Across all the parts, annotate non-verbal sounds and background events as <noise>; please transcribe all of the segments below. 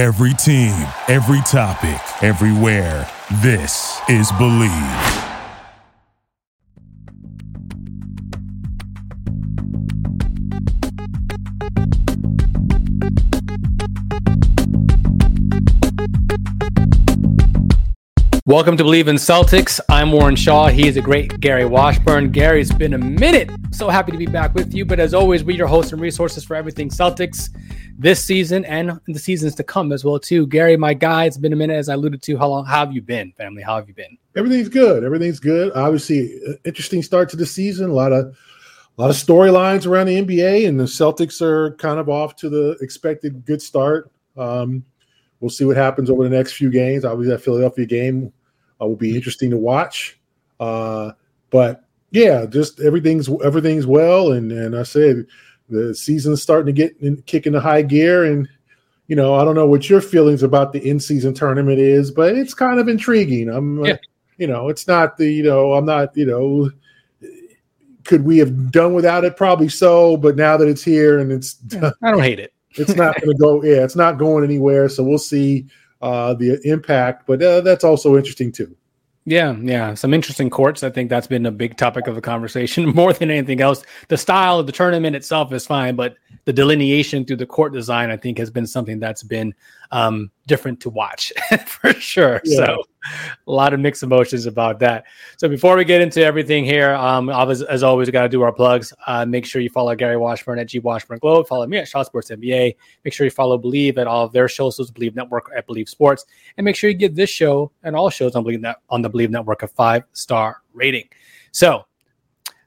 Every team, every topic, everywhere. This is Believe. Welcome to Believe in Celtics. I'm Warren Shaw. He is a great Gary Washburn. Gary, it's been a minute. So happy to be back with you. But as always, we're your hosts and resources for everything Celtics this season and the seasons to come as well too. Gary, my guy, it's been a minute as I alluded to. How long how have you been, family? How have you been? Everything's good. Everything's good. Obviously, interesting start to the season. A lot of a lot of storylines around the NBA, and the Celtics are kind of off to the expected good start. Um, we'll see what happens over the next few games. Obviously, that Philadelphia game uh, will be interesting to watch. Uh, but yeah, just everything's everything's well, and and I said the season's starting to get in, kick into high gear, and you know I don't know what your feelings about the in season tournament is, but it's kind of intriguing. I'm, uh, yeah. uh, you know, it's not the you know I'm not you know. Could we have done without it? Probably so, but now that it's here and it's, I don't hate it. <laughs> it's not going to go. Yeah, it's not going anywhere. So we'll see uh, the impact, but uh, that's also interesting too. Yeah, yeah, some interesting courts. I think that's been a big topic of the conversation <laughs> more than anything else. The style of the tournament itself is fine, but the delineation through the court design, I think, has been something that's been um, different to watch <laughs> for sure. Yeah. So, a lot of mixed emotions about that. So, before we get into everything here, um, as, as always, we got to do our plugs. Uh, make sure you follow Gary Washburn at G Washburn Globe. Follow me at Shaw Sports NBA. Make sure you follow Believe at all of their shows, so Believe Network at Believe Sports, and make sure you give this show and all shows on Believe on the Believe Network a five star rating. So,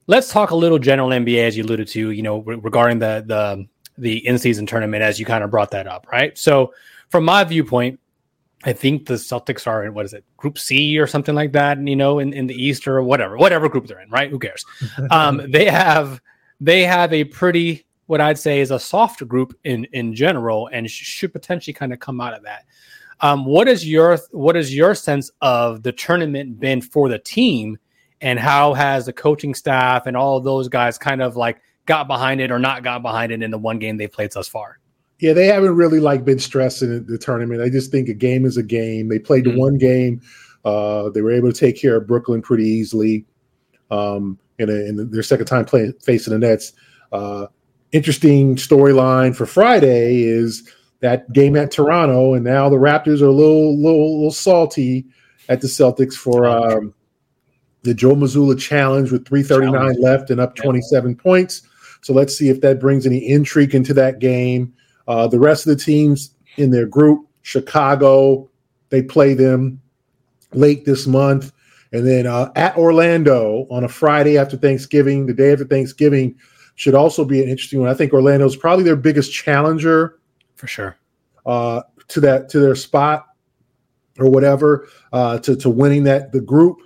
let's talk a little general NBA as you alluded to, you know, re- regarding the the the in season tournament as you kind of brought that up, right? So from my viewpoint, I think the Celtics are in what is it, Group C or something like that, you know, in, in the East or whatever, whatever group they're in, right? Who cares? <laughs> um, they have they have a pretty what I'd say is a soft group in in general, and sh- should potentially kind of come out of that. Um, what is your what is your sense of the tournament been for the team, and how has the coaching staff and all of those guys kind of like got behind it or not got behind it in the one game they played thus far? Yeah, they haven't really like been stressing the tournament. I just think a game is a game. They played mm-hmm. the one game. Uh, they were able to take care of Brooklyn pretty easily. Um, in, a, in their second time playing facing the Nets. Uh, interesting storyline for Friday is that game at Toronto, and now the Raptors are a little, little, little salty at the Celtics for um, the Joe Mazzulla challenge with 3:39 challenge. left and up 27 points. So let's see if that brings any intrigue into that game. Uh, the rest of the teams in their group, Chicago, they play them late this month. And then uh, at Orlando on a Friday after Thanksgiving, the day after Thanksgiving, should also be an interesting one. I think Orlando is probably their biggest challenger for sure uh, to that to their spot or whatever uh, to to winning that the group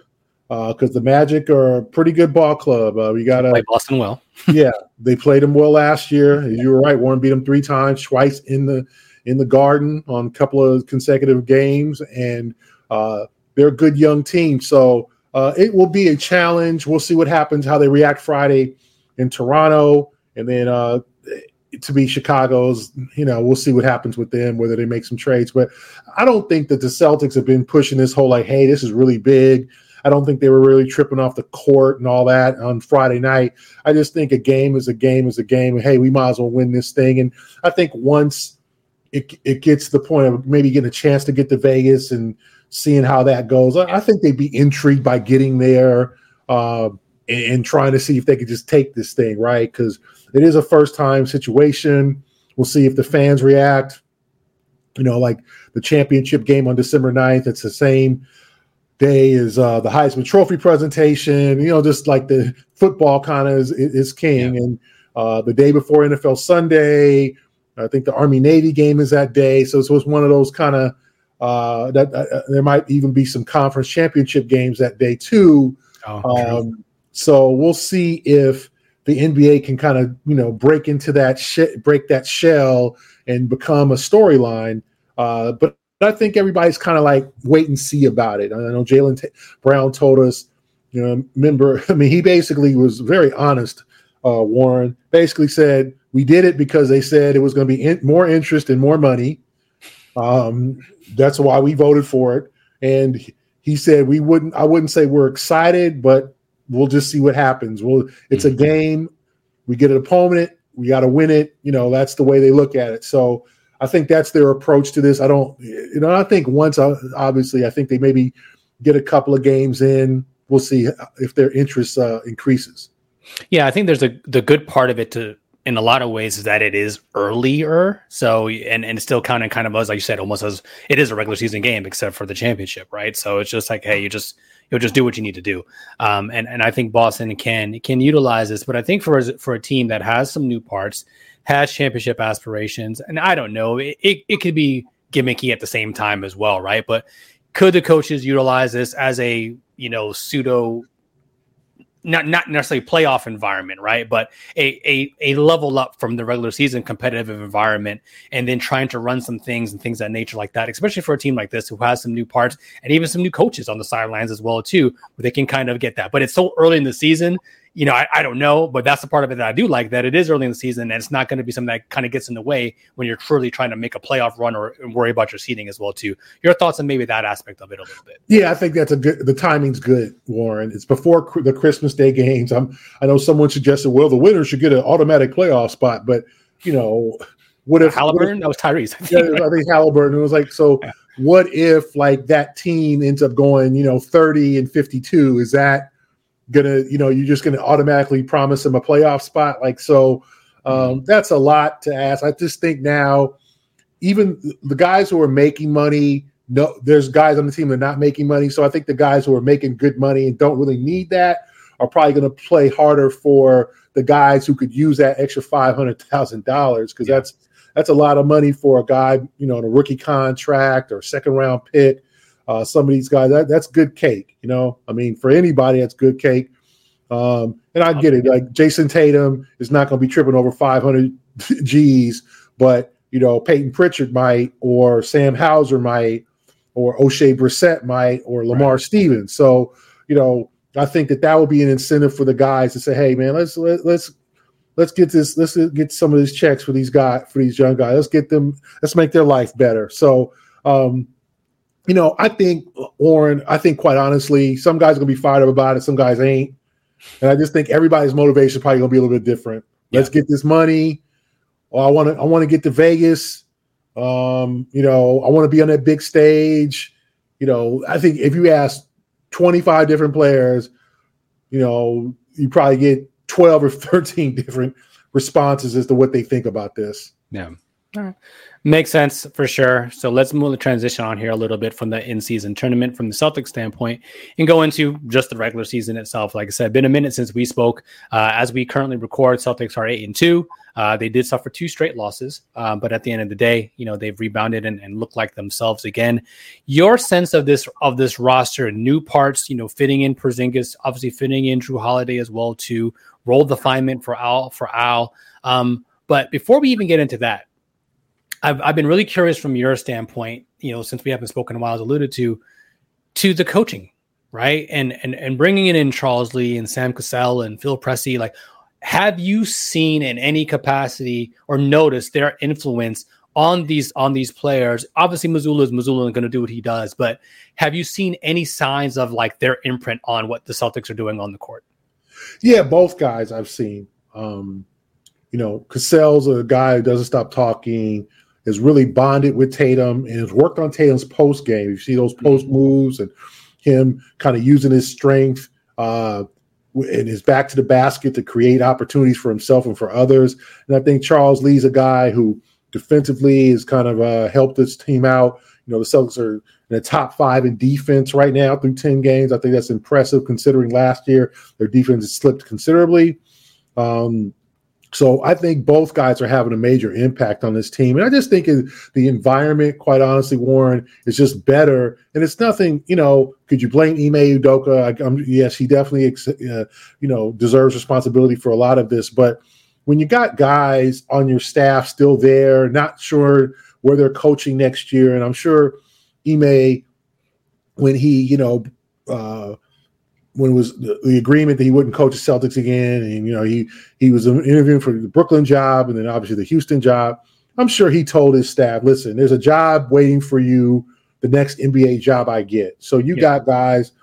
because uh, the Magic are a pretty good ball club. Uh, we got to play Boston well. <laughs> yeah, they played them well last year. You were right. Warren beat them three times, twice in the in the Garden on a couple of consecutive games, and uh, they're a good young team. So uh, it will be a challenge. We'll see what happens, how they react Friday in Toronto, and then uh, to be Chicago's. You know, we'll see what happens with them, whether they make some trades. But I don't think that the Celtics have been pushing this whole like, hey, this is really big I don't think they were really tripping off the court and all that on Friday night. I just think a game is a game is a game. Hey, we might as well win this thing. And I think once it, it gets to the point of maybe getting a chance to get to Vegas and seeing how that goes, I, I think they'd be intrigued by getting there uh, and, and trying to see if they could just take this thing, right? Because it is a first time situation. We'll see if the fans react. You know, like the championship game on December 9th, it's the same day is uh, the Heisman Trophy presentation. You know, just like the football kind of is, is, king. Yeah. And uh, the day before NFL Sunday, I think the Army Navy game is that day. So it was one of those kind of uh, that uh, there might even be some conference championship games that day too. Oh, um, so we'll see if the NBA can kind of you know break into that sh- break that shell and become a storyline. Uh, but I think everybody's kind of like wait and see about it. I know Jalen T- Brown told us, you know, remember, <laughs> I mean, he basically was very honest. Uh, Warren basically said we did it because they said it was going to be in, more interest and more money. Um, that's why we voted for it. And he said we wouldn't. I wouldn't say we're excited, but we'll just see what happens. Well, it's mm-hmm. a game. We get an opponent. We got to win it. You know, that's the way they look at it. So I think that's their approach to this. I don't, you know, I think once, uh, obviously, I think they maybe get a couple of games in. We'll see if their interest uh, increases. Yeah, I think there's a the good part of it to in a lot of ways is that it is earlier. So and and still counting kind of as like you said, almost as it is a regular season game except for the championship, right? So it's just like, hey, you just you'll just do what you need to do. Um, and and I think Boston can can utilize this, but I think for for a team that has some new parts, has championship aspirations, and I don't know, it, it, it could be gimmicky at the same time as well, right? But could the coaches utilize this as a you know pseudo not not necessarily playoff environment, right? But a, a a level up from the regular season competitive environment, and then trying to run some things and things that nature like that, especially for a team like this who has some new parts and even some new coaches on the sidelines as well too, where they can kind of get that. But it's so early in the season you know, I, I, don't know, but that's the part of it that I do like that it is early in the season and it's not going to be something that kind of gets in the way when you're truly trying to make a playoff run or worry about your seating as well too. Your thoughts on maybe that aspect of it a little bit? Yeah, I think that's a good. The timing's good, Warren. It's before the Christmas Day games. I'm. I know someone suggested, well, the winner should get an automatic playoff spot, but you know, what if Halliburton? That was Tyrese. I think, yeah, I think Halliburton. It was like so. Yeah. What if like that team ends up going, you know, 30 and 52? Is that gonna you know you're just gonna automatically promise him a playoff spot like so um, mm-hmm. that's a lot to ask i just think now even the guys who are making money no there's guys on the team that are not making money so i think the guys who are making good money and don't really need that are probably going to play harder for the guys who could use that extra five hundred thousand dollars because yeah. that's that's a lot of money for a guy you know on a rookie contract or second round pick uh, some of these guys, that, that's good cake. You know, I mean, for anybody, that's good cake. Um, and I get it. Like Jayson Tatum is not going to be tripping over 500 <laughs> G's, but you know, Payton Pritchard might, or Sam Hauser might, or Oshae Brissett might, or Lamar right. Stevens. So, you know, I think that that would be an incentive for the guys to say, "Hey, man, let's let, let's let's get this, let's get some of these checks for these guys, for these young guys. Let's get them, let's make their life better." So, um, you know, I think Warren, I think quite honestly, some guys are gonna be fired up about it, some guys ain't. And I just think everybody's motivation is probably gonna be a little bit different. Yeah. Let's get this money. Or I want to I want to get to Vegas. Um, you know, I want to be on that big stage. You know, I think if you ask 25 different players, you know, you probably get 12 or <laughs> 13 different responses as to what they think about this. Yeah. All right. Makes sense for sure. So let's move the transition on here a little bit from the in-season tournament from the Celtics standpoint and go into just the regular season itself. Like I said, been a minute since we spoke. Uh, as we currently record, Celtics are eight and two. Uh, they did suffer two straight losses, uh, but at the end of the day, you know they've rebounded and, and look like themselves again. Your sense of this of this roster, new parts, you know, fitting in Porzingis, obviously fitting in Jrue Holiday as well to roll the finement for Al for Al. Um, but before we even get into that, I've, I've been really curious from your standpoint, you know, since we haven't spoken in a while, as alluded to, to the coaching, right? And and and bringing in Charles Lee and Sam Cassell and Phil Pressey, like, have you seen in any capacity or noticed their influence on these on these players? Obviously, Mazzulla is Mazzulla and going to do what he does, but have you seen any signs of like their imprint on what the Celtics are doing on the court? Yeah, both guys I've seen. Um, you know, Cassell's a guy who doesn't stop talking has really bonded with Tatum and has worked on Tatum's post game. You see those mm-hmm. post moves and him kind of using his strength uh, and his back to the basket to create opportunities for himself and for others. And I think Charles Lee's a guy who defensively has kind of uh, helped this team out. You know, the Celtics are in the top five in defense right now through 10 games. I think that's impressive considering last year their defense has slipped considerably. Um, so I think both guys are having a major impact on this team. And I just think the environment, quite honestly, Warren, is just better. And it's nothing, you know, could you blame Ime Udoka? i'm yes, he definitely, uh, you know, deserves responsibility for a lot of this. But when you got guys on your staff still there, not sure where they're coaching next year, and I'm sure Ime, when he, you know, uh, when it was the, the, agreement that he wouldn't coach the Celtics again, and you know he he was interviewing for the Brooklyn job and then obviously the Houston job. I'm sure he told his staff, listen, there's a job waiting for you, the next NBA job I get. So you yeah. got guys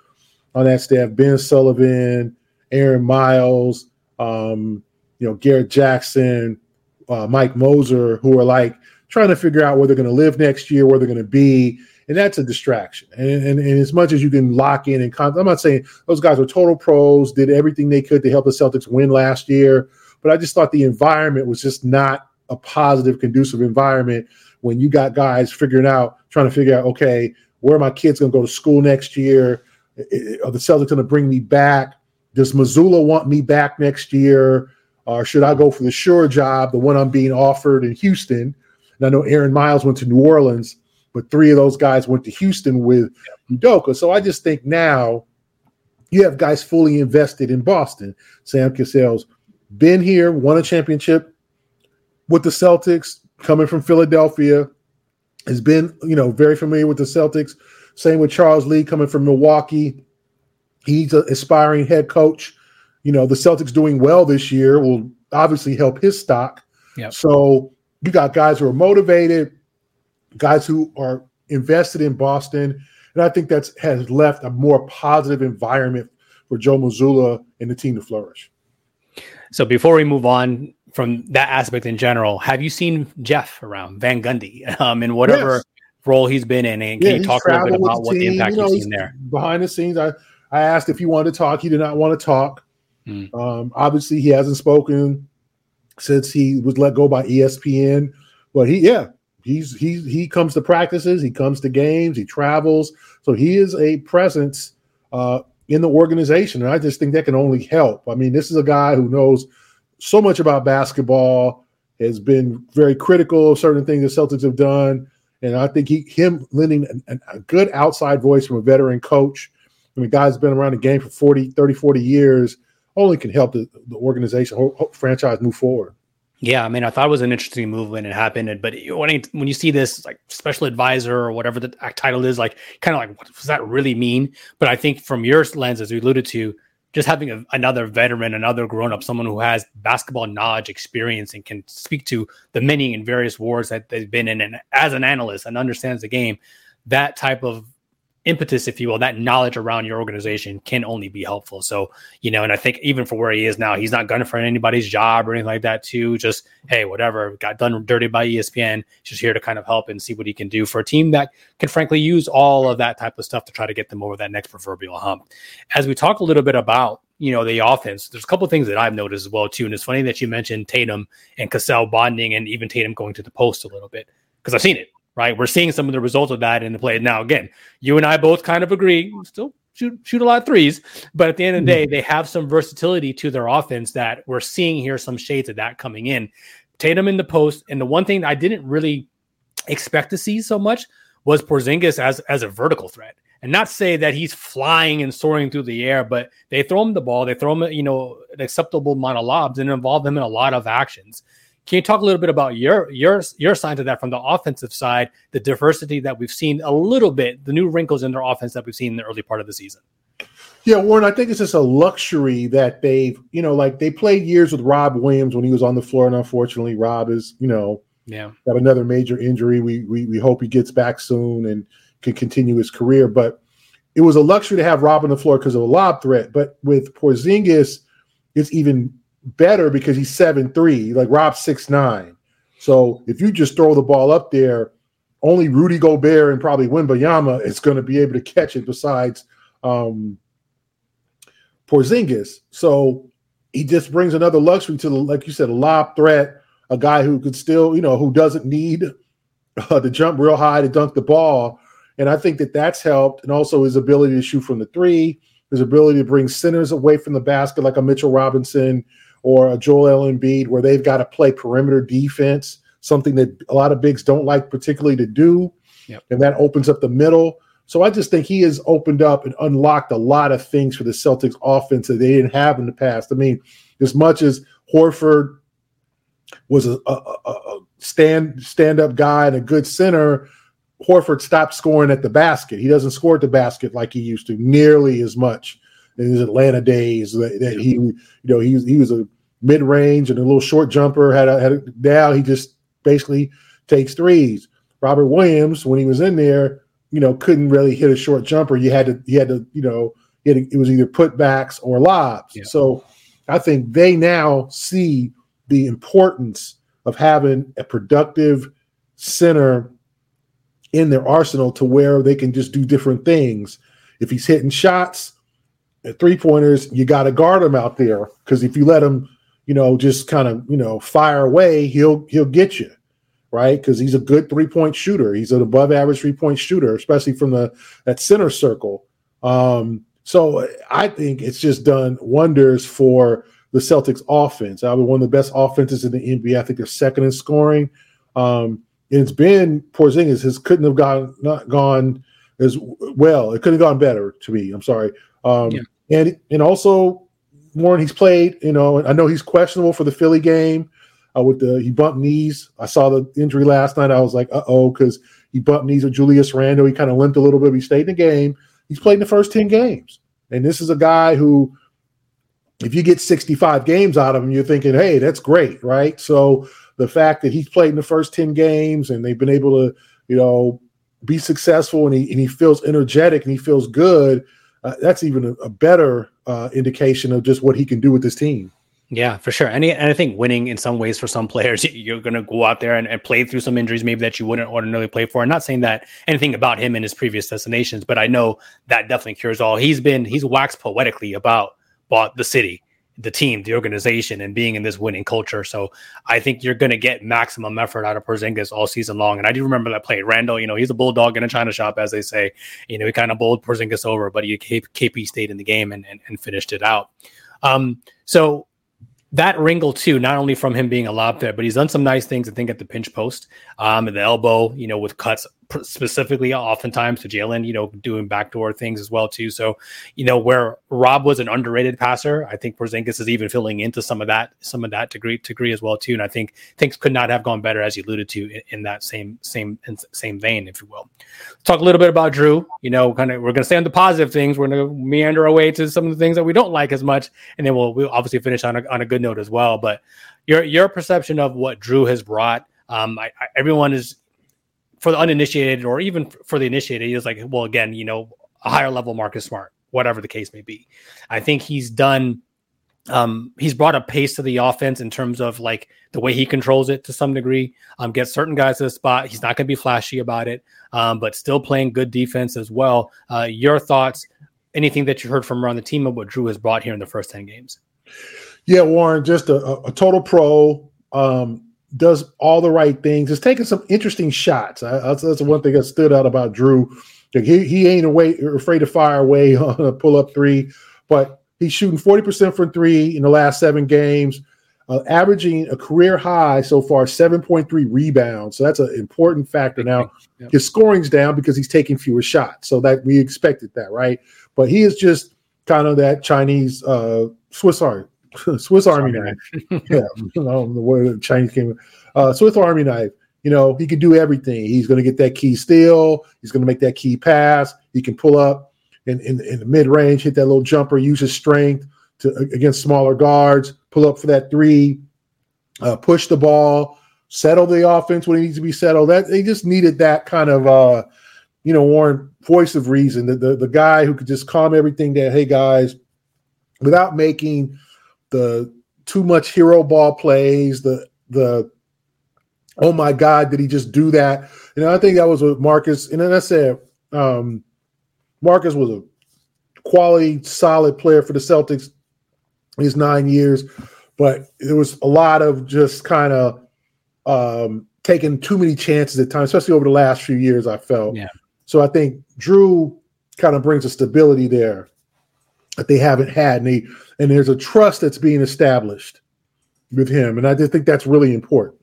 on that staff, Ben Sullivan, Aaron Miles, um, you know, Garrett Jackson, uh, Mike Moser, who are like trying to figure out where they're going to live next year, where they're going to be. And that's a distraction. And, and, and as much as you can lock in and con- I'm not saying those guys were total pros, did everything they could to help the Celtics win last year. But I just thought the environment was just not a positive, conducive environment when you got guys figuring out, trying to figure out, okay, where are my kids going to go to school next year? Are the Celtics going to bring me back? Does Mazzulla want me back next year? Or should I go for the sure job, the one I'm being offered in Houston? And I know Aaron Miles went to New Orleans, but three of those guys went to Houston with Udoka. So I just think now you have guys fully invested in Boston. Sam Cassell's been here, won a championship with the Celtics, coming from Philadelphia, has been, you know, very familiar with the Celtics. Same with Charles Lee coming from Milwaukee. He's an aspiring head coach. You know, the Celtics doing well this year will obviously help his stock. Yep. So you got guys who are motivated, guys who are invested in Boston. And I think that's has left a more positive environment for Joe Mazzulla and the team to flourish. So before we move on from that aspect in general, have you seen Jeff around Van Gundy <laughs> um, in whatever yes. role he's been in? And can yeah, you talk a little bit about the what the impact you know, you've seen there? Behind the scenes, I, I asked if he wanted to talk. He did not want to talk. Mm. Um, obviously, he hasn't spoken since he was let go by ESPN. But he, yeah, he's he he comes to practices, he comes to games, he travels, so he is a presence uh, in the organization, and I just think that can only help. I mean, this is a guy who knows so much about basketball, has been very critical of certain things the Celtics have done, and I think he him lending a, a good outside voice from a veteran coach. I mean, guy's been around the game for 40, 30, 40 years only can help the, the organization, whole, franchise move forward. Yeah, I mean, I thought it was an interesting move when it happened, but when when you see this like special advisor or whatever the title is, like kind of like what does that really mean? But I think from your lens, as we alluded to, just having a, another veteran, another grown up, someone who has basketball knowledge, experience, and can speak to the many and various wars that they've been in, and as an analyst and understands the game, that type of impetus, if you will, that knowledge around your organization can only be helpful. So, you know, and I think even for where he is now, he's not gunning for anybody's job or anything like that, too. Just, hey, whatever, got done dirty by ESPN, just here to kind of help and see what he can do for a team that can frankly use all of that type of stuff to try to get them over that next proverbial hump. As we talk a little bit about you know the offense. There's a couple things that I've noticed as well too, and it's funny that you mentioned Tatum and Cassell bonding, and even Tatum going to the post a little bit because I've seen it right? We're seeing some of the results of that in the play. Now, again, you and I both kind of agree, still shoot shoot a lot of threes, but at the end of the day, mm-hmm. they have some versatility to their offense that we're seeing here some shades of that coming in. Tatum in the post, and the one thing I didn't really expect to see so much was Porzingis as as a vertical threat. And not say that he's flying and soaring through the air, but they throw him the ball, they throw him, you know, an acceptable amount of lobs and involve him in a lot of actions. Can you talk a little bit about your your your side of that from the offensive side, the diversity that we've seen a little bit, the new wrinkles in their offense that we've seen in the early part of the season? Yeah, Warren, I think it's just a luxury that they've, you know, like they played years with Rob Williams when he was on the floor, and unfortunately, Rob is, you know, yeah, got another major injury. We we we hope he gets back soon and can continue his career. But it was a luxury to have Rob on the floor because of a lob threat. But with Porzingis, it's even better because he's seven three, like Rob six nine. So if you just throw the ball up there, only Rudy Gobert and probably Wembanyama is going to be able to catch it. Besides um, Porzingis, so he just brings another luxury to the, like you said, a lob threat, a guy who could still, you know, who doesn't need uh, to jump real high to dunk the ball. And I think that that's helped, and also his ability to shoot from the three, his ability to bring centers away from the basket, like a Mitchell Robinson, or a Joel Embiid where they've got to play perimeter defense, something that a lot of bigs don't like particularly to do. Yep. And that opens up the middle. So I just think he has opened up and unlocked a lot of things for the Celtics offense that they didn't have in the past. I mean, as much as Horford was a, a, a stand stand up guy and a good center, Horford stopped scoring at the basket. He doesn't score at the basket like he used to nearly as much in his Atlanta days. That, that he, you know, he he was a mid range and a little short jumper. Had a, had a, now he just basically takes threes. Robert Williams, when he was in there, you know, couldn't really hit a short jumper. You had to, you had to, you know, it, it was either putbacks or lobs. Yeah. So I think they now see the importance of having a productive center in their arsenal to where they can just do different things. If he's hitting shots, three pointers, you got to guard him out there because if you let him, you know, just kind of you know fire away, he'll he'll get you right because he's a good three point shooter. He's an above average three point shooter, especially from the that center circle. Um, so I think it's just done wonders for the Celtics offense. I mean, one of the best offenses in the NBA. I think they're second in scoring. Um, and it's been Porzingis has couldn't have gone not gone as well. It couldn't have gone better to me. I'm sorry. Um, yeah. and and also Warren, he's played. You know, I know he's questionable for the Philly game. Uh, with the he bumped knees. I saw the injury last night. I was like, uh oh, because he bumped knees with Julius Randle. He kind of limped a little bit. He stayed in the game. He's played in the first ten games, and this is a guy who, if you get sixty five games out of him, you're thinking, hey, that's great, right? So the fact that he's played in the first 10 games and they've been able to, you know, be successful and he, and he feels energetic and he feels good, uh, that's even a, a better uh, indication of just what he can do with this team. Yeah, for sure. And, and I think winning in some ways for some players, <laughs> you're going to go out there and, and, play through some injuries maybe that you wouldn't ordinarily play for. I'm not saying that anything about him in his previous destinations, but I know that definitely cures all. He's been, he's waxed poetically about, about the city the team, the organization, and being in this winning culture. So I think you're going to get maximum effort out of Porzingis all season long. And I do remember that play. Randle, you know, he's a bulldog in a china shop, as they say. You know, he kind of bowled Porzingis over, but he KP stayed in the game and, and, and finished it out. Um, so that wrinkle too, not only from him being a lob threat, but he's done some nice things. I think at the pinch post, um, and the elbow, you know, with cuts specifically, oftentimes to Jalen, you know, doing backdoor things as well too. So, you know, where Rob was an underrated passer, I think Porzingis is even filling into some of that, some of that degree degree as well too. And I think things could not have gone better, as you alluded to, in, in that same same same vein, if you will. Let's talk a little bit about Jrue. You know, kind of we're going to stay on the positive things. We're going to meander our way to some of the things that we don't like as much, and then we'll we'll obviously finish on a on a good note as well. But your your perception of what Jrue has brought. Um, I, I, everyone is for the uninitiated or even for the initiated. He was like, well, again, you know, a higher level Marcus Smart, whatever the case may be. I think he's done. Um, he's brought a pace to the offense in terms of like the way he controls it to some degree. Um, gets certain guys to the spot. He's not going to be flashy about it, um, but still playing good defense as well. Uh, your thoughts? Anything that you heard from around the team of what Jrue has brought here in the first ten games? Yeah, Warren, just a, a total pro. Um, does all the right things. Is taking some interesting shots. I, that's, that's one thing that stood out about Jrue. He, he ain't away, afraid to fire away on <laughs> a pull up three, but he's shooting 40% from three in the last seven games, uh, averaging a career high so far 7.3 rebounds. So that's an important factor. Now, yep. his scoring's down because he's taking fewer shots. So that we expected that, right? But he is just kind of that Chinese uh, Swiss Army <laughs> Swiss Army knife. yeah, I don't know where the Chinese came. Uh, Swiss Army knife. You know, he can do everything. He's going to get that key steal. He's going to make that key pass. He can pull up in, in, in the mid range, hit that little jumper, use his strength to against smaller guards, pull up for that three, uh, push the ball, settle the offense when it needs to be settled. That they just needed that kind of uh, you know, Warren voice of reason, the, the the guy who could just calm everything down. Hey guys, without making the too much hero ball plays, the the oh my God, did he just do that? You know, I think that was what Marcus, and then I said um, Marcus was a quality, solid player for the Celtics these nine years, but there was a lot of just kind of um, taking too many chances at times, especially over the last few years. I felt. Yeah. So I think Jrue kind of brings a stability there that they haven't had, and they and there's a trust that's being established with him, and I just think that's really important.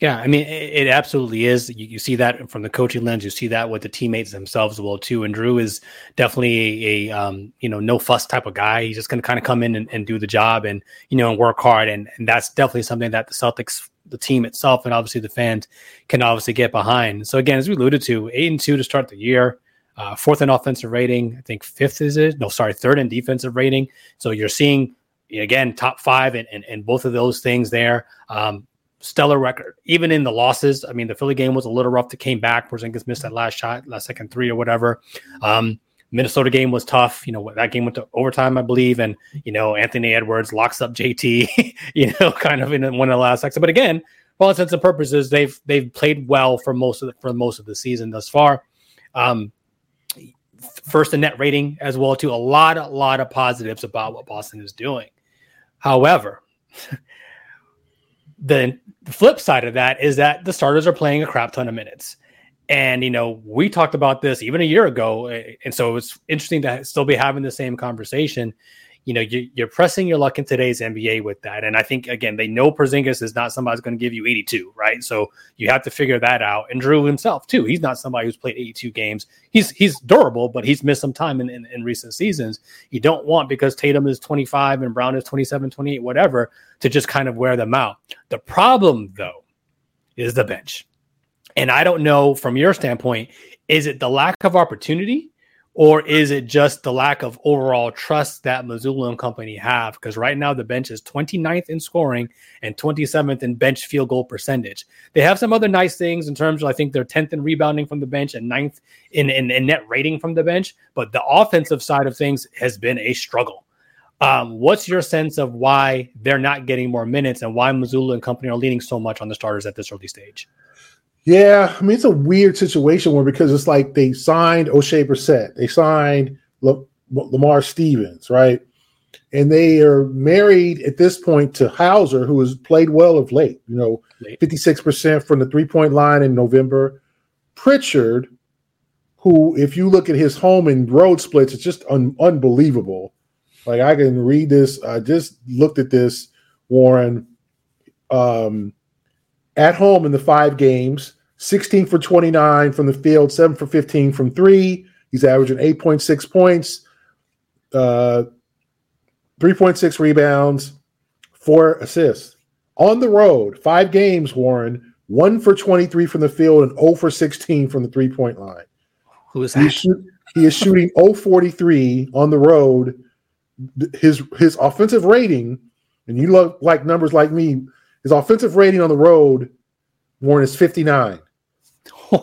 Yeah, I mean, it, it absolutely is. You, you, see that from the coaching lens. You see that with the teammates themselves well too. And Jrue is definitely a, a um, you know no fuss type of guy. He's just going to kind of come in and, and, do the job and you know and work hard. And and that's definitely something that the Celtics, the team itself, and obviously the fans can obviously get behind. So again, as we alluded to, eight and two to start the year uh, fourth in offensive rating. I think fifth is it? No, sorry, third in defensive rating. So you're seeing again top five and, and, both of those things there. Um, stellar record, even in the losses. I mean, the Philly game was a little rough to came back. Porzingis missed that last shot, last second three or whatever. Um, Minnesota game was tough. You know, that game went to overtime, I believe. And, you know, Anthony Edwards locks up JT, <laughs> you know, kind of in one of the last seconds. But again, for all intents and purposes, they've they've played well for most of the, for most of the season thus far. Um, first in net rating as well to a lot, a lot of positives about what Boston is doing. However, <laughs> the flip side of that is that the starters are playing a crap ton of minutes. And, you know, we talked about this even a year ago. Eh, and so it's interesting to still be having the same conversation you know, you, are pressing your luck in today's NBA with that. And I think again, they know Porzingis is not somebody who's going to give you 82, right? So you have to figure that out. And Jrue himself too. He's not somebody who's played 82 games. He's he's durable, but he's missed some time in, in, in recent seasons. You don't want because Tatum is 25 and Brown is 27, 28, whatever, to just kind of wear them out. The problem though is the bench. And I don't know from your standpoint, is it the lack of opportunity? Or is it just the lack of overall trust that Mazzulla and company have? Because right now the bench is 29th in scoring and 27th in bench field goal percentage. They have some other nice things in terms of I think they're 10th in rebounding from the bench and 9th in, in, in net rating from the bench, but the offensive side of things has been a struggle. Um, what's your sense of why they're not getting more minutes and why Mazzulla and company are leaning so much on the starters at this early stage? Yeah, I mean it's a weird situation where because it's like they signed Oshae Brissett, they signed Lamar Stevens, right? And they are married at this point to Hauser, who has played well of late. You know, fifty six percent from the three point line in November. Pritchard, who, if you look at his home and road splits, it's just un- unbelievable. Like I can read this. I just looked at this, Warren. Um, at home in the five games 16 for 29 from the field, 7 for 15 from three. He's averaging 8.6 points, uh, 3.6 rebounds, four assists. On the road, five games, Warren, 1 for 23 from the field and 0 for 16 from the three point line. Who is that? Shoot, he is shooting <laughs> 043 on the road. His his offensive rating, and you look like numbers like me, his offensive rating on the road, Warren, is 59. <laughs>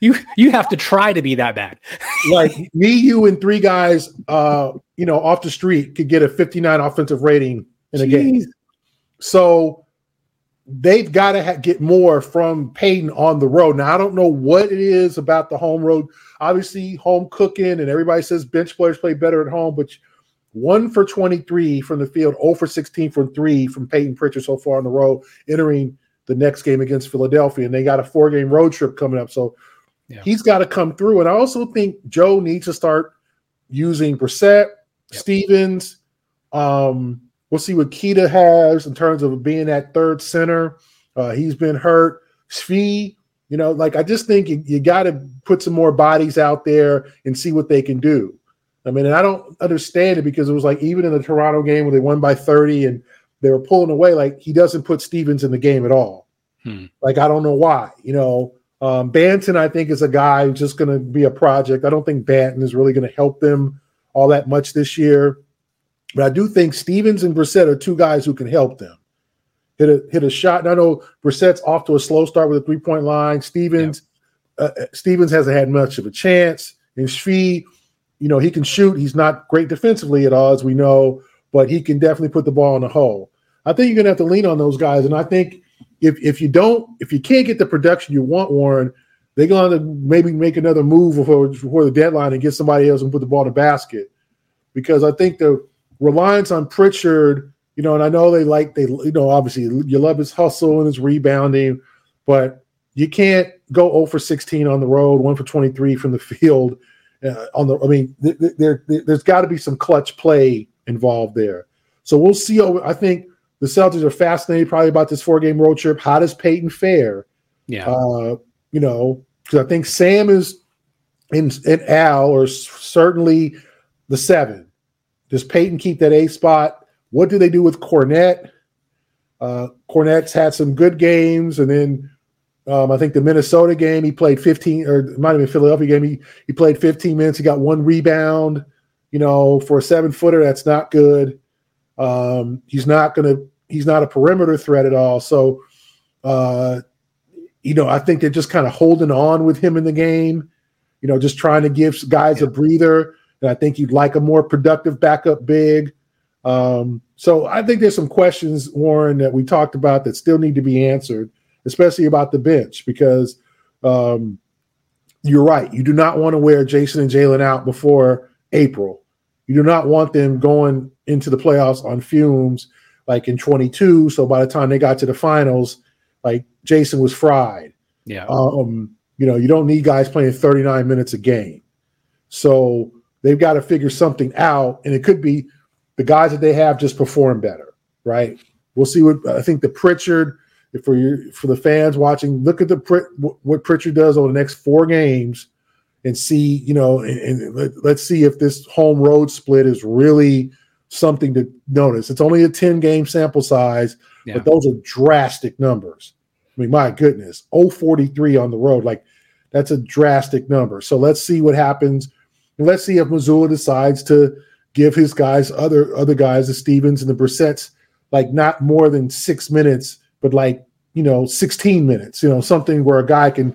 you you have to try to be that bad. <laughs> like me, you, and three guys, uh, you know, off the street could get a 59 offensive rating in Jeez. a game. So they've got to ha- get more from Payton on the road. Now I don't know what it is about the home road. Obviously, home cooking, and everybody says bench players play better at home, but one for 23 from the field, 0 for 16 from three from Payton Pritchard so far on the road, entering the next game against Philadelphia, and they got a four game road trip coming up. So yeah. he's got to come through. And I also think Joe needs to start using Brissett, yep. Stevens. Um, we'll see what Queta has in terms of being that third center. Uh, he's been hurt. Svi, you know, like I just think you, you got to put some more bodies out there and see what they can do. I mean, and I don't understand it because it was like even in the Toronto game where they won by 30 and they were pulling away. Like he doesn't put Stevens in the game at all. Hmm. Like I don't know why. You know, um, Banton I think is a guy who's just going to be a project. I don't think Banton is really going to help them all that much this year. But I do think Stevens and Brissett are two guys who can help them. Hit a hit a shot. And I know Brissett's off to a slow start with a three point line. Stevens yeah. uh, uh, Stevens hasn't had much of a chance. And Svi, you know, he can shoot. He's not great defensively at all, as we know, but he can definitely put the ball in the hole. I think you're going to have to lean on those guys. And I think if if you don't, if you can't get the production you want, Warren, they're going to maybe make another move before, before the deadline and get somebody else and put the ball in the basket. Because I think the reliance on Pritchard, you know, and I know they like they, you know, obviously you love his hustle and his rebounding, but you can't go 0 for 16 on the road, 1 for 23 from the <laughs> field. Uh, on the, I mean, th- th- there, there's got to be some clutch play involved there. So we'll see. I think the Celtics are fascinated probably about this four game road trip. How does Payton fare? Yeah. Uh, you know, because I think Sam is in, in Al or certainly the seven. Does Payton keep that A spot? What do they do with Kornet? Uh, Kornet's had some good games, and then um, I think the Minnesota game he played 15, or it might have been Philadelphia game. He he played 15 minutes. He got one rebound. You know, for a seven footer, that's not good. Um, he's not going to he's not a perimeter threat at all. So, uh, you know, I think they're just kind of holding on with him in the game. You know, just trying to give guys yeah. a breather. And I think you'd like a more productive backup big. Um, so I think there's some questions, Warren, that we talked about that still need to be answered, especially about the bench, because um, you're right. You do not want to wear Jayson and Jalen out before April. You do not want them going into the playoffs on fumes like in 22. So by the time they got to the finals, like Jayson was fried. Yeah. Um, you know, you don't need guys playing 39 minutes a game. So they've got to figure something out. And it could be the guys that they have just perform better, right? We'll see what I think the Pritchard, for you for the fans watching, look at the what Pritchard does over the next four games and see, you know, and, and let, let's see if this home road split is really something to notice. It's only a 10 game sample size, yeah. but those are drastic numbers. I mean, my goodness, 043 on the road. Like that's a drastic number. So let's see what happens. And let's see if Mazzulla decides to give his guys, other other guys, the Stevens and the Brissetts, like not more than six minutes, but like, you know, 16 minutes, you know, something where a guy can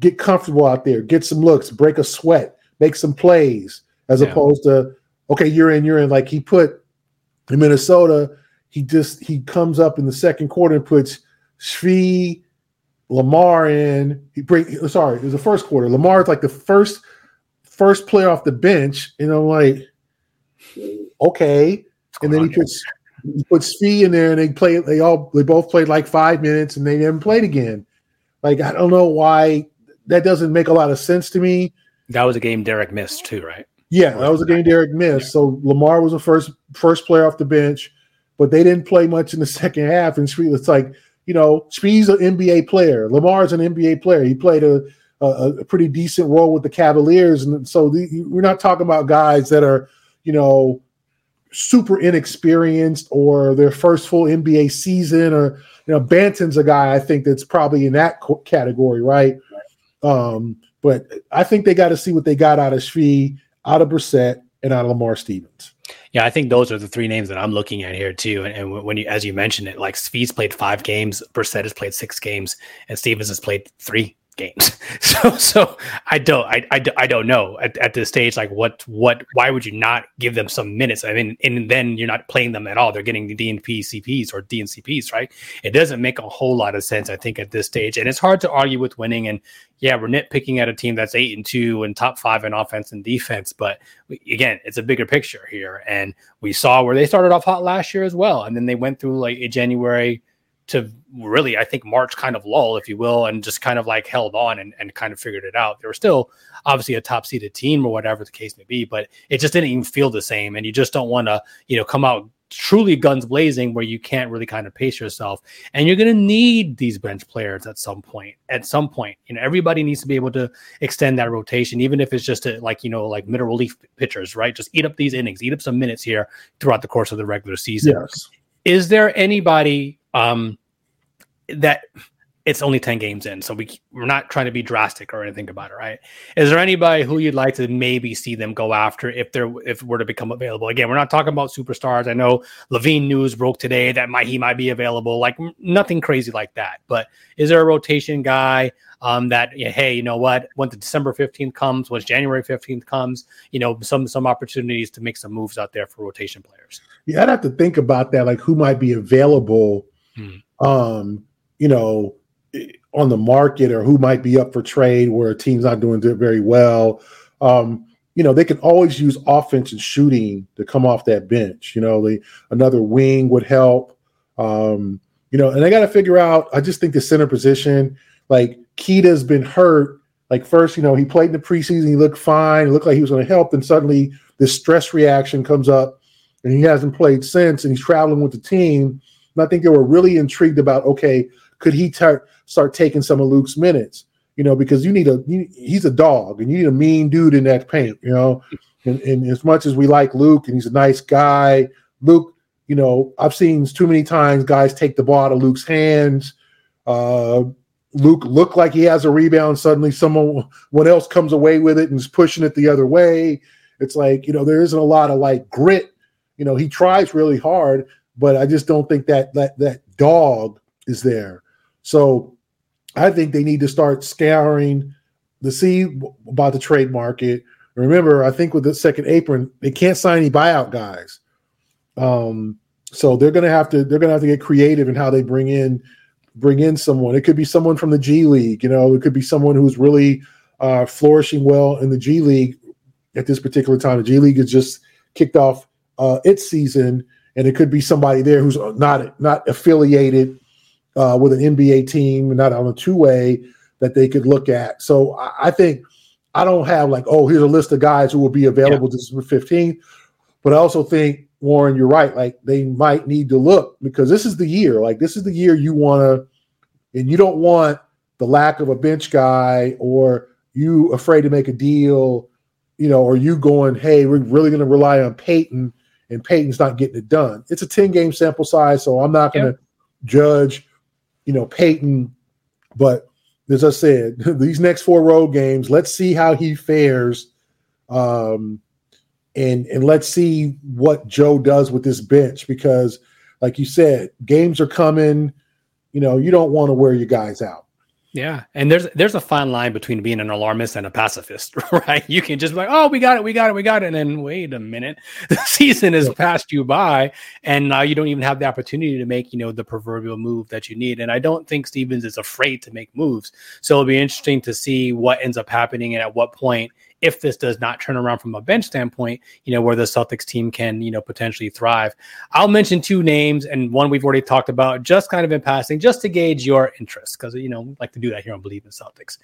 get comfortable out there, get some looks, break a sweat, make some plays, as yeah. opposed to okay, you're in, you're in. Like he put in Minnesota, he just he comes up in the second quarter and puts Svi, Lamar in. He bring sorry, it was the first quarter. Lamar is like the first first player off the bench, and I'm like, okay. And then he puts he puts Svi in there, and they play. They all they both played like five minutes, and they never played again. Like I don't know why that doesn't make a lot of sense to me. That was a game Derrick missed too, right? Yeah, that was a game Derrick missed. So Lamar was the first first player off the bench, but they didn't play much in the <laughs> second half. And it's like, you know, Speed's an NBA player. Lamar's an NBA player. He played a, a, a pretty decent role with the Cavaliers. And so the, we're not talking about guys that are, you know, super inexperienced or their first full NBA season or, you know, Banton's a guy I think that's probably in that category, right? Um, but I think they got to see what they got out of Svi out of Brissett, and out of Lamar Stevens. Yeah, I think those are the three names that I'm looking at here too. And, and when you, as you mentioned it, like Svi's played five games, Brissett has played six games, and Stevens has played three games. <laughs> So, so I don't, I, I, I don't know at, at this stage, like what, what, why would you not give them some minutes? I mean, and then you're not playing them at all. They're getting the DNP CPs or DNCPs, right? It doesn't make a whole lot of sense, I think, at this stage. And it's hard to argue with winning. And yeah, we're nitpicking at a team that's eight and two and top five in offense and defense. But again, it's a bigger picture here. And we saw where they started off hot last year as well. And then they went through like a January to really, I think, March kind of lull, if you will, and just kind of like held on and, and kind of figured it out. They were still obviously a top seeded team or whatever the case may be, but it just didn't even feel the same. And you just don't want to, you know, come out truly guns blazing where you can't really kind of pace yourself. And you're going to need these bench players at some point. At some point, you know, everybody needs to be able to extend that rotation, even if it's just a, like, you know, like middle relief pitchers, right? Just eat up these innings, eat up some minutes here throughout the course of the regular season. Yes. Is there anybody um, that it's only 10 games in so we, we're not trying to be drastic or anything about it right? Is there anybody who you'd like to maybe see them go after if they're if were to become available? Again we're not talking about superstars. I know LaVine news broke today that might he might be available like nothing crazy like that. But is there a rotation guy um, that hey you know what? When the december 15th comes once january 15th comes you know some some opportunities to make some moves out there for rotation players. Yeah i'd have to think about that like who might be available hmm. um you know, on the market or who might be up for trade where a team's not doing very well. Um, you know, they can always use offense and shooting to come off that bench. You know, the another wing would help. Um, you know, and they got to figure out. I just think the center position, like Queta's been hurt. Like first, you know, he played in the preseason, he looked fine, it looked like he was going to help, and suddenly this stress reaction comes up, and he hasn't played since, and he's traveling with the team. And I think they were really intrigued about, okay, could he start taking some of Luke's minutes? You know, because you need a you, he's a dog and you need a mean dude in that paint. You know, and, and as much as we like Luke and he's a nice guy, Luke, you know, I've seen too many times guys take the ball out of Luke's hands. Uh, Luke look like he has a rebound. Suddenly, someone else comes away with it and is pushing it the other way. It's like you know there isn't a lot of like grit. You know he tries really hard, but I just don't think that that that dog is there. So I think they need to start scouring to see about the trade market. Remember, I think with the second apron, they can't sign any buyout guys. Um, so they're gonna have to they're gonna have to get creative in how they bring in bring in someone. It could be someone from the G League, you know, it could be someone who's really uh, flourishing well in the G League at this particular time. The G League has just kicked off uh, its season, and it could be somebody there who's not not affiliated uh, with an NBA team, not on a two way that they could look at. So I, I, think I don't have like, oh, here's a list of guys who will be available yeah. December 15th. But I also think, Warren, you're right. Like they might need to look because this is the year. Like this is the year you want to, and you don't want the lack of a bench guy or you afraid to make a deal, you know, or you going, hey, we're really going to rely on Payton and Payton's not getting it done. It's a 10 game sample size, so I'm not going to yep. judge, you know, Payton. But as I said, <laughs> these next four road games, let's see how he fares. Um, and and let's see what Joe does with this bench because, like you said, games are coming. You know, you don't want to wear your guys out. Yeah, and there's there's a fine line between being an alarmist and a pacifist, <laughs> right? You can just be like, "Oh, we got it, we got it, we got it," and then wait a minute, <laughs> the season has passed you by, and now you don't even have the opportunity to make you know the proverbial move that you need. And I don't think Stevens is afraid to make moves, so it'll be interesting to see what ends up happening and at what point if this does not turn around from a bench standpoint, you know, where the Celtics team can, you know, potentially thrive. I'll mention two names and one we've already talked about just kind of in passing, just to gauge your interest, because, you know, we like to do that here on Bleav in Celtics.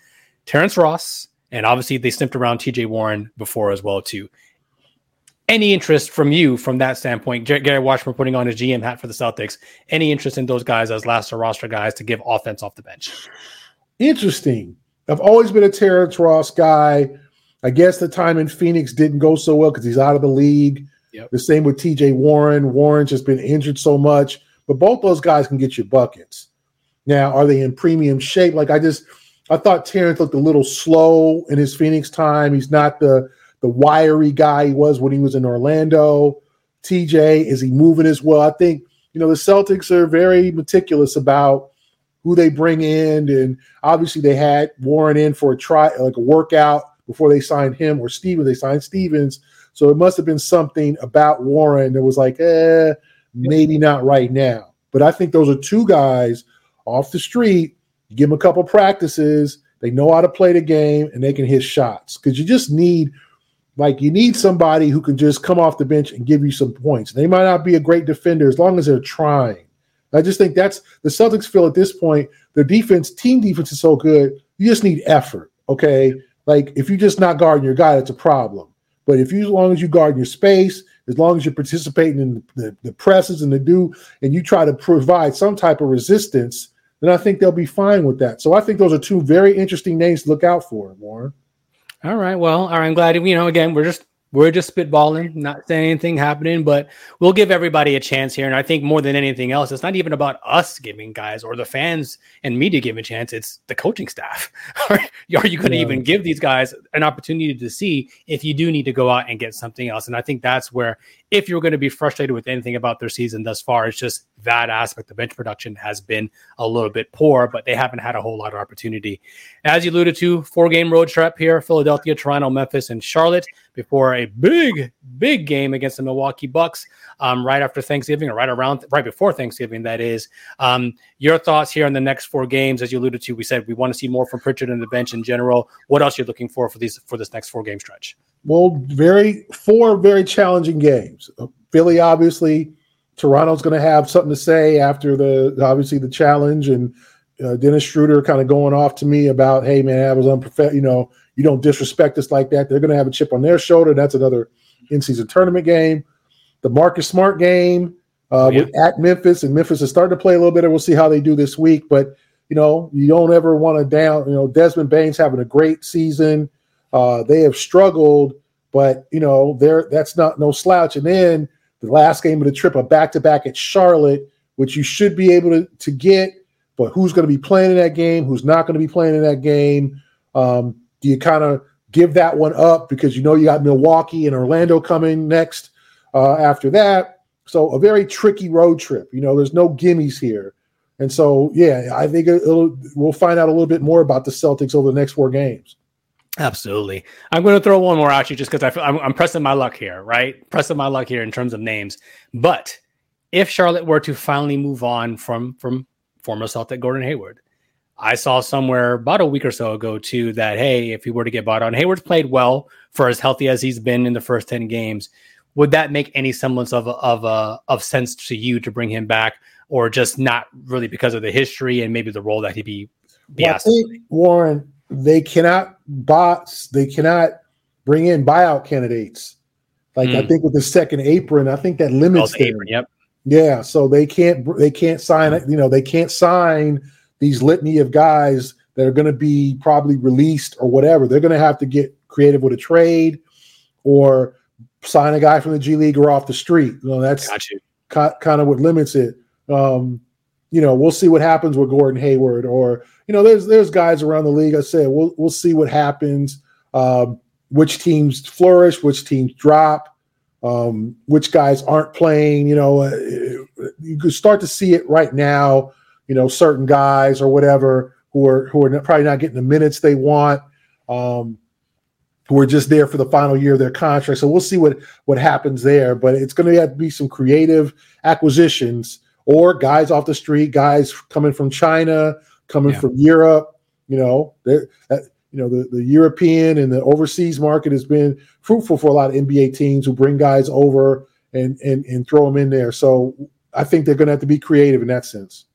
Terrence Ross, and obviously they sniffed around TJ Warren before as well, too. Any interest from you from that standpoint? Gary Washburn putting on his GM hat for the Celtics. Any interest in those guys as last roster guys to give offense off the bench? Interesting. I've always been a Terrence Ross guy. I guess the time in Phoenix didn't go so well because he's out of the league. Yep. The same with TJ Warren. Warren's just been injured so much, but both those guys can get you buckets. Now, are they in premium shape? Like I just, I thought Terrence looked a little slow in his Phoenix time. He's not the the wiry guy he was when he was in Orlando. TJ, is he moving as well? I think you know the Celtics are very meticulous about who they bring in, and obviously they had Warren in for a try, like a workout before they signed him or Stevens. They signed Stevens. So it must have been something about Warren that was like, eh, maybe not right now. But I think those are two guys off the street. You give them a couple practices. They know how to play the game and they can hit shots. Because you just need, like, you need somebody who can just come off the bench and give you some points. They might not be a great defender as long as they're trying. I just think that's the Celtics feel at this point. Their defense, team defense is so good. You just need effort. Okay. Like if you're just not guarding your guy, it's a problem. But if you, as long as you guard your space, as long as you're participating in the, the presses and the do, and you try to provide some type of resistance, then I think they'll be fine with that. So I think those are two very interesting names to look out for, Warren. All right. Well, all right. I'm glad you know. Again, we're just we're just spitballing, not saying anything happening, but we'll give everybody a chance here. And I think more than anything else, it's not even about us giving guys or the fans and media giving a chance. It's the coaching staff. <laughs> Are you going to yeah. even give these guys an opportunity to see if you do need to go out and get something else? And I think that's where, if you're going to be frustrated with anything about their season thus far, it's just that aspect. The bench production has been a little bit poor, but they haven't had a whole lot of opportunity. As you alluded to, four game road trip here Philadelphia, Toronto, Memphis, and Charlotte before a big, big game against the Milwaukee Bucks um, right after Thanksgiving or right around, right before Thanksgiving, that is. Um, your thoughts here on the next four games, as you alluded to, we said we want to see more from Pritchard and the bench in general. What else are you looking for for these for this next four game stretch? Well, very four very challenging games. Philly, obviously, Toronto's going to have something to say after the obviously the challenge and uh, Dennis Schroeder kind of going off to me about, hey man, I was unprofessional. You know, you don't disrespect us like that. They're going to have a chip on their shoulder. That's another in-season tournament game. The Marcus Smart game uh, yeah. with, at Memphis, and Memphis is starting to play a little bit. We'll see how they do this week. But you know, you don't ever want to down. You know, Desmond Bane's having a great season. Uh, they have struggled, but you know, they're that's not no slouch. And then the last game of the trip, a back-to-back at Charlotte, which you should be able to, to get. But who's going to be playing in that game? Who's not going to be playing in that game? Um, do you kind of give that one up because you know you got Milwaukee and Orlando coming next uh, after that? So a very tricky road trip. You know, there's no gimmies here. And so, yeah, I think we'll find out a little bit more about the Celtics over the next four games. Absolutely. I'm going to throw one more at you just because I'm, I'm pressing my luck here, right? Pressing my luck here in terms of names. But if Charlotte were to finally move on from from former Celtic Gordon Hayward, I saw somewhere about a week or so ago too that hey, if he were to get bought on, Hayward's played well for as healthy as he's been in the first ten games. Would that make any semblance of of uh, of sense to you to bring him back, or just not really because of the history and maybe the role that he be be well, asked? Warren, they cannot bots, they cannot bring in buyout candidates. Like mm. I hmm. think with the second apron, I think that limits oh, the apron, Yep. Yeah, so they can't they can't sign. You know, they can't sign these litany of guys that are going to be probably released or whatever. They're going to have to get creative with a trade or sign a guy from the G League or off the street. You know, that's kind of what limits it. Um, you know, we'll see what happens with Gordon Hayward, or you know, there's there's guys around the league. I said we'll we'll see what happens. Um, which teams flourish, which teams drop, um, which guys aren't playing. You know, uh, you could start to see it right now. You know, certain guys or whatever who are who are probably not getting the minutes they want. Um, who are just there for the final year of their contract. So we'll see what what happens there. But it's going to have to be some creative acquisitions or guys off the street, guys coming from China, coming yeah. from Europe. You know, uh, you know the, the European and the overseas market has been fruitful for a lot of NBA teams who bring guys over and and and throw them in there. So I think they're going to have to be creative in that sense.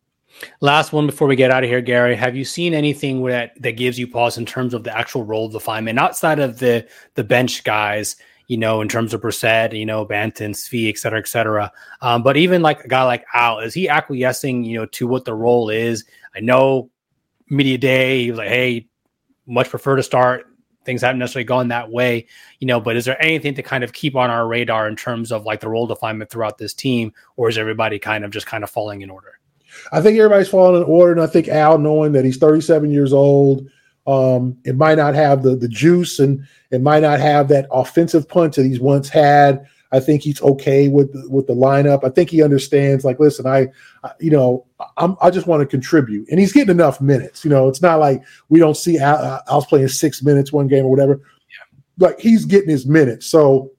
Last one before we get out of here, Gary. Have you seen anything that that gives you pause in terms of the actual role of the fireman outside of the the bench guys? you know, in terms of Brissett, you know, Banton, Svi, et cetera, et cetera. Um, but even like a guy like Al, is he acquiescing, you know, to what the role is? I know media day, he was like, hey, much prefer to start. Things haven't necessarily gone that way, you know, but is there anything to kind of keep on our radar in terms of like the role definement throughout this team, or is everybody kind of just kind of falling in order? I think everybody's falling in order, and I think Al, knowing that he's 37 years old, um, it might not have the the juice and it might not have that offensive punch that he's once had. I think he's okay with the, with the lineup. I think he understands. Like, listen, I, I you know, I'm, i just want to contribute, and he's getting enough minutes. You know, it's not like we don't see Al, uh, Al's playing six minutes one game or whatever. Yeah. Like he's getting his minutes, so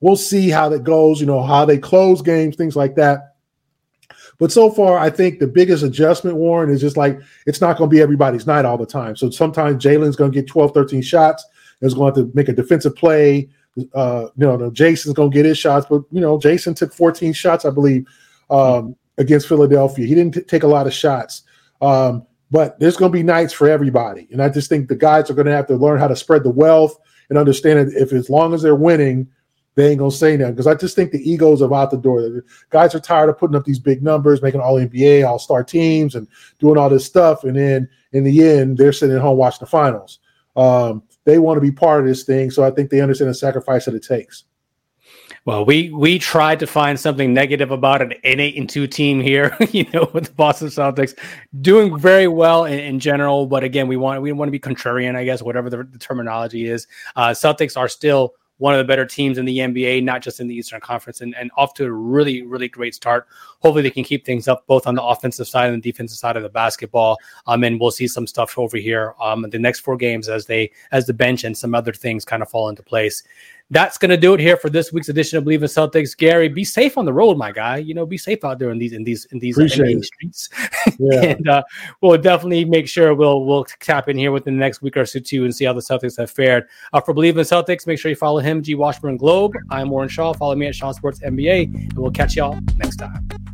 we'll see how that goes. You know, how they close games, things like that. But so far, I think the biggest adjustment, Warren, is just like it's not going to be everybody's night all the time. So sometimes Jalen's going to get 12, 13 shots. Is going to make a defensive play. Uh, you know, Jayson's going to get his shots, but you know, Jason took 14 shots, I believe, um, against Philadelphia. He didn't t- take a lot of shots. Um, but there's going to be nights for everybody. And I just think the guys are going to have to learn how to spread the wealth and understand that if as long as they're winning, they ain't gonna say that because I just think the egos are out the door. The guys are tired of putting up these big numbers, making all NBA, all star teams, and doing all this stuff, and then in the end, they're sitting at home watching the finals. Um, they want to be part of this thing, so I think they understand the sacrifice that it takes. Well, we we tried to find something negative about an, an eight and two team here, <laughs> you know, with the Boston Celtics doing very well in, in, general. But again, we want we want to be contrarian, I guess, whatever the, the terminology is. Uh, Celtics are still one of the better teams in the NBA, not just in the Eastern Conference, and, and off to a really, really great start. Hopefully, they can keep things up both on the offensive side and the defensive side of the basketball. Um, and we'll see some stuff over here um, the next four games as they as the bench and some other things kind of fall into place that's going to do it here for this week's edition of Bleav in Celtics. Gary, be safe on the road, my guy. You know, be safe out there in these in these in these streets. <laughs> Yeah. and uh, we'll definitely make sure we'll we'll tap in here within the next week or so too and see how the Celtics have fared. Uh, for Bleav in Celtics, make sure you follow him, G Washburn Globe. I'm Warren Shaw. Follow me at Sean Sports NBA, and we'll catch y'all next time.